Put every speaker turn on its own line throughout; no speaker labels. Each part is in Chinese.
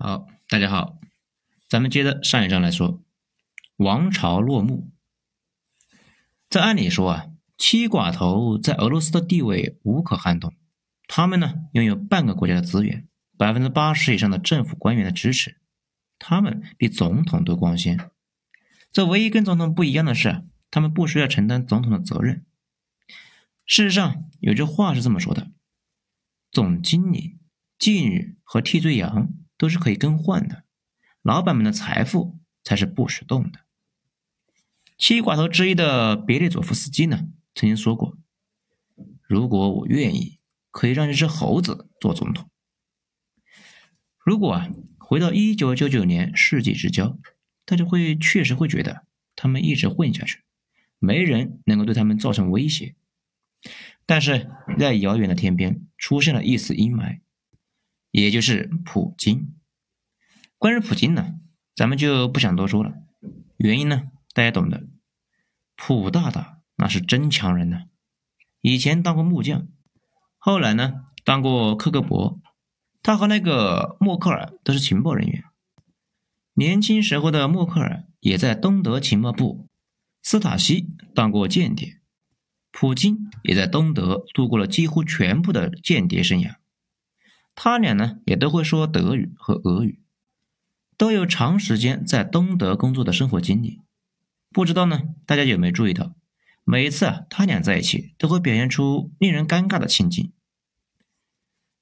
好，大家好，咱们接着上一章来说，王朝落幕。这按理说啊，七寡头在俄罗斯的地位无可撼动，他们呢拥有半个国家的资源，百分之八十以上的政府官员的支持，他们比总统都光鲜。这唯一跟总统不一样的是，他们不需要承担总统的责任。事实上，有句话是这么说的：总经理、妓女和替罪羊。都是可以更换的，老板们的财富才是不许动的。七寡头之一的别列佐夫斯基呢，曾经说过：“如果我愿意，可以让这只猴子做总统。”如果啊，回到一九九九年世纪之交，大家会确实会觉得他们一直混下去，没人能够对他们造成威胁。但是在遥远的天边出现了一丝阴霾。也就是普京。关于普京呢，咱们就不想多说了。原因呢，大家懂的。普大大那是真强人呢，以前当过木匠，后来呢当过克格勃。他和那个默克尔都是情报人员。年轻时候的默克尔也在东德情报部斯塔西当过间谍。普京也在东德度过了几乎全部的间谍生涯。他俩呢也都会说德语和俄语，都有长时间在东德工作的生活经历。不知道呢，大家有没有注意到，每次啊他俩在一起都会表现出令人尴尬的情景。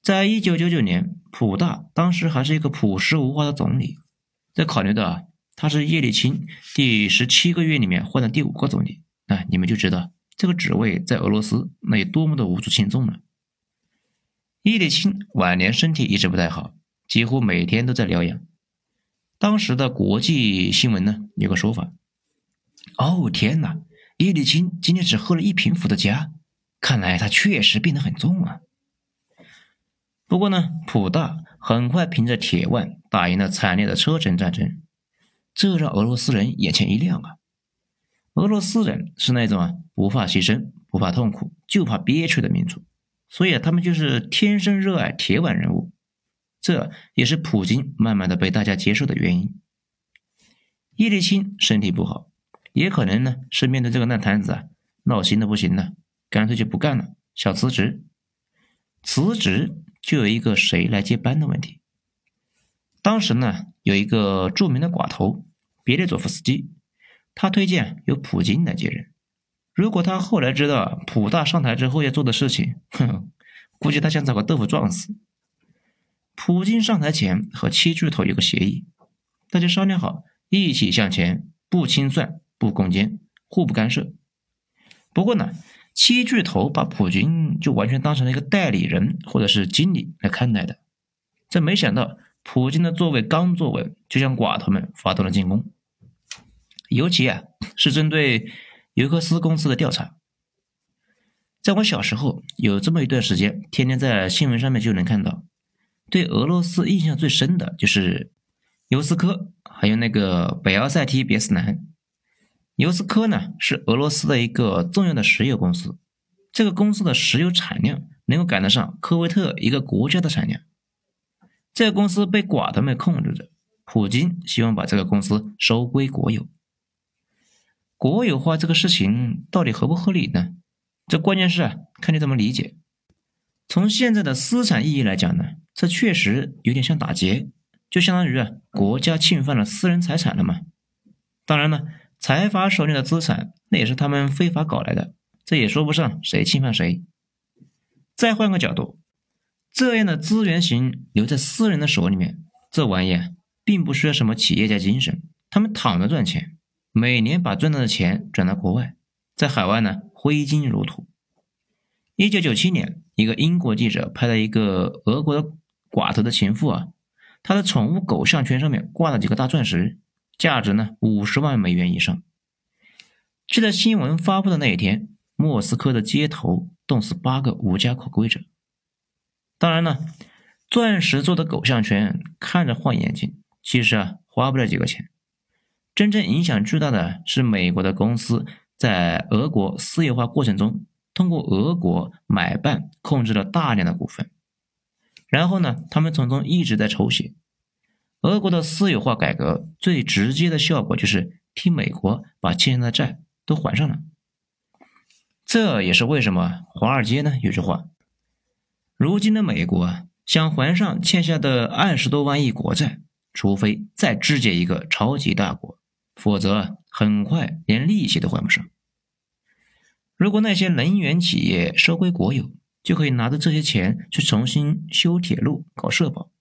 在一九九九年，普大当时还是一个朴实无华的总理，在考虑到啊他是叶利钦第十七个月里面换的第五个总理，那你们就知道这个职位在俄罗斯那有多么的无足轻重了。叶利钦晚年身体一直不太好，几乎每天都在疗养。当时的国际新闻呢有个说法：“哦天哪，叶利钦今天只喝了一瓶伏特加，看来他确实病得很重啊。”不过呢，普大很快凭着铁腕打赢了惨烈的车臣战争，这让俄罗斯人眼前一亮啊！俄罗斯人是那种啊不怕牺牲、不怕痛苦、就怕憋屈的民族。所以他们就是天生热爱铁腕人物，这也是普京慢慢的被大家接受的原因。叶利钦身体不好，也可能呢是面对这个烂摊子啊，闹心的不行了，干脆就不干了，想辞职。辞职就有一个谁来接班的问题。当时呢有一个著名的寡头别列佐夫斯基，他推荐由普京来接任。如果他后来知道普大上台之后要做的事情，哼，估计他想找个豆腐撞死。普京上台前和七巨头有个协议，大家商量好一起向前，不清算，不攻坚，互不干涉。不过呢，七巨头把普京就完全当成了一个代理人或者是经理来看待的。这没想到，普京的座位刚坐稳，就向寡头们发动了进攻，尤其啊是针对。尤克斯公司的调查，在我小时候有这么一段时间，天天在新闻上面就能看到。对俄罗斯印象最深的就是尤斯科，还有那个北奥塞梯别斯南。尤斯科呢是俄罗斯的一个重要的石油公司，这个公司的石油产量能够赶得上科威特一个国家的产量。这个公司被寡头们控制着，普京希望把这个公司收归国有。国有化这个事情到底合不合理呢？这关键是，看你怎么理解。从现在的私产意义来讲呢，这确实有点像打劫，就相当于啊，国家侵犯了私人财产了嘛。当然了，财阀手里的资产那也是他们非法搞来的，这也说不上谁侵犯谁。再换个角度，这样的资源型留在私人的手里面，这玩意并不需要什么企业家精神，他们躺着赚钱。每年把赚到的钱转到国外，在海外呢挥金如土。一九九七年，一个英国记者拍了一个俄国的寡头的情妇啊，他的宠物狗项圈上面挂了几个大钻石，价值呢五十万美元以上。就在新闻发布的那一天，莫斯科的街头冻死八个无家可归者。当然了，钻石做的狗项圈看着晃眼睛，其实啊花不了几个钱。真正影响巨大的是美国的公司在俄国私有化过程中，通过俄国买办控制了大量的股份，然后呢，他们从中一直在抽血。俄国的私有化改革最直接的效果就是替美国把欠下的债都还上了。这也是为什么华尔街呢有句话：如今的美国啊，想还上欠下的二十多万亿国债，除非再肢解一个超级大国，否则很快连利息都还不上。如果那些能源企业收归国有，就可以拿着这些钱去重新修铁路、搞社保，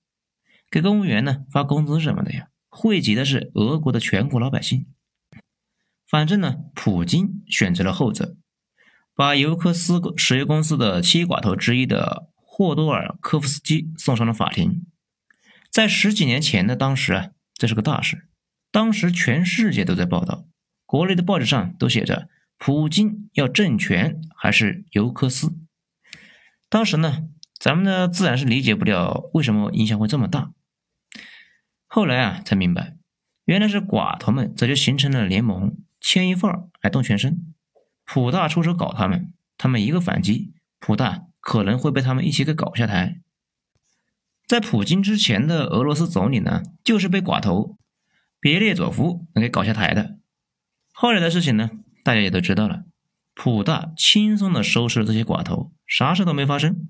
给公务员呢发工资什么的呀。惠及的是俄国的全国老百姓。反正呢，普京选择了后者。把尤克斯石油公司的七寡头之一的霍多尔科夫斯基送上了法庭。在十几年前的当时啊，这是个大事。当时全世界都在报道，国内的报纸上都写着“普京要政权还是尤克斯”。当时呢，咱们呢自然是理解不了为什么影响会这么大。后来啊，才明白，原来是寡头们早就形成了联盟，牵一份儿还动全身。普大出手搞他们，他们一个反击，普大可能会被他们一起给搞下台。在普京之前的俄罗斯总理呢，就是被寡头别列佐夫能给搞下台的。后来的事情呢，大家也都知道了。普大轻松的收拾了这些寡头，啥事都没发生。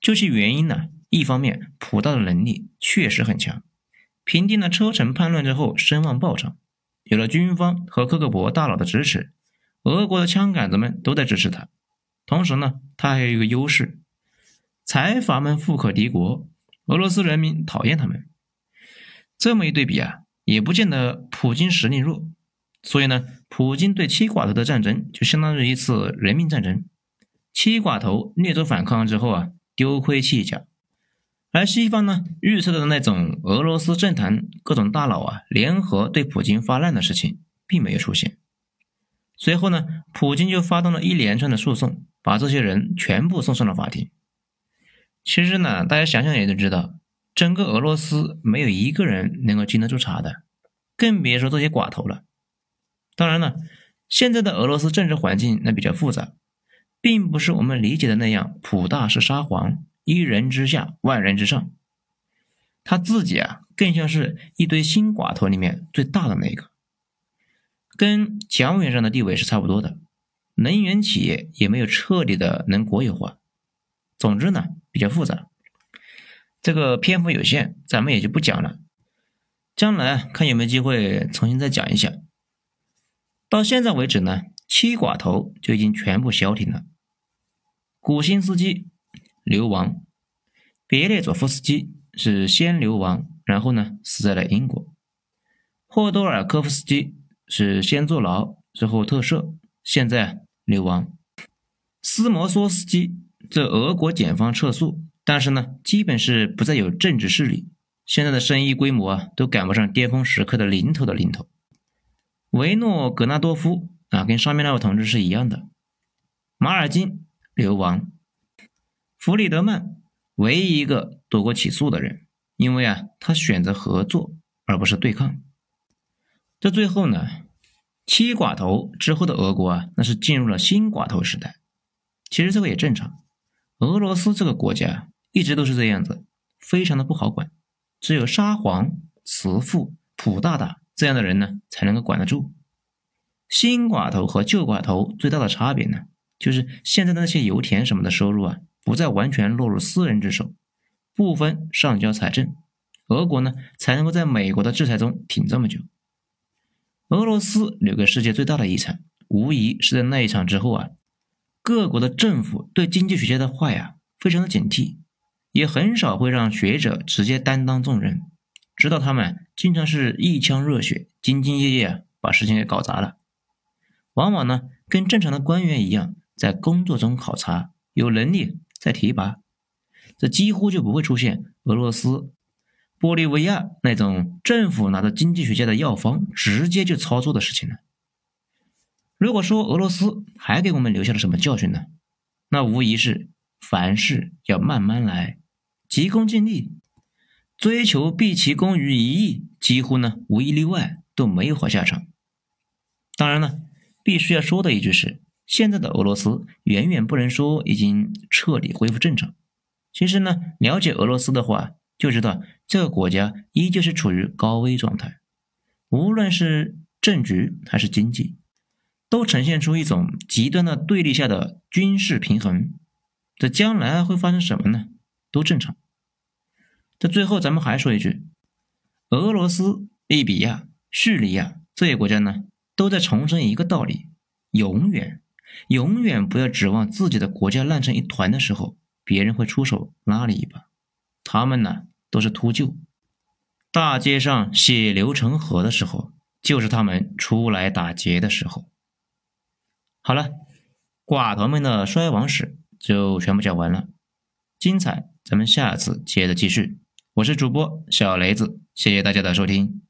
究其原因呢，一方面普大的能力确实很强，平定了车臣叛乱之后声望暴涨，有了军方和克格勃大佬的支持。俄国的枪杆子们都在支持他，同时呢，他还有一个优势，财阀们富可敌国，俄罗斯人民讨厌他们。这么一对比啊，也不见得普京实力弱。所以呢，普京对七寡头的战争就相当于一次人民战争。七寡头略作反抗之后啊，丢盔弃甲，而西方呢预测的那种俄罗斯政坛各种大佬啊联合对普京发难的事情，并没有出现。随后呢，普京就发动了一连串的诉讼，把这些人全部送上了法庭。其实呢，大家想想也就知道，整个俄罗斯没有一个人能够经得住查的，更别说这些寡头了。当然了，现在的俄罗斯政治环境那比较复杂，并不是我们理解的那样，普大是沙皇，一人之下，万人之上。他自己啊，更像是一堆新寡头里面最大的那个。跟蒋委员长的地位是差不多的，能源企业也没有彻底的能国有化。总之呢，比较复杂。这个篇幅有限，咱们也就不讲了。将来看有没有机会重新再讲一下。到现在为止呢，七寡头就已经全部消停了。古辛斯基流亡，别列佐夫斯基是先流亡，然后呢死在了英国。霍多尔科夫斯基。是先坐牢，之后特赦，现在流亡。斯摩索斯基这俄国检方撤诉，但是呢，基本是不再有政治势力。现在的生意规模啊，都赶不上巅峰时刻的零头的零头。维诺格纳多夫啊，跟上面那位同志是一样的。马尔金流亡。弗里德曼唯一一个躲过起诉的人，因为啊，他选择合作而不是对抗。这最后呢，七寡头之后的俄国啊，那是进入了新寡头时代。其实这个也正常，俄罗斯这个国家一直都是这样子，非常的不好管，只有沙皇、慈父、普大大这样的人呢，才能够管得住。新寡头和旧寡头最大的差别呢，就是现在的那些油田什么的收入啊，不再完全落入私人之手，部分上交财政，俄国呢才能够在美国的制裁中挺这么久。俄罗斯留给世界最大的遗产，无疑是在那一场之后啊，各国的政府对经济学家的话呀，非常的警惕，也很少会让学者直接担当重任，知道他们经常是一腔热血、兢兢业业，把事情给搞砸了。往往呢，跟正常的官员一样，在工作中考察，有能力再提拔，这几乎就不会出现俄罗斯。玻利维亚那种政府拿着经济学家的药方直接就操作的事情了？如果说俄罗斯还给我们留下了什么教训呢？那无疑是凡事要慢慢来，急功近利，追求毕其功于一役，几乎呢无一例外都没有好下场。当然了，必须要说的一句是，现在的俄罗斯远远不能说已经彻底恢复正常。其实呢，了解俄罗斯的话。就知道这个国家依旧是处于高危状态，无论是政局还是经济，都呈现出一种极端的对立下的军事平衡。这将来会发生什么呢？都正常。这最后咱们还说一句，俄罗斯、利比亚、叙利亚这些国家呢，都在重申一个道理：永远、永远不要指望自己的国家烂成一团的时候，别人会出手拉你一把。他们呢？都是秃鹫，大街上血流成河的时候，就是他们出来打劫的时候。好了，寡头们的衰亡史就全部讲完了，精彩咱们下次接着继续。我是主播小雷子，谢谢大家的收听。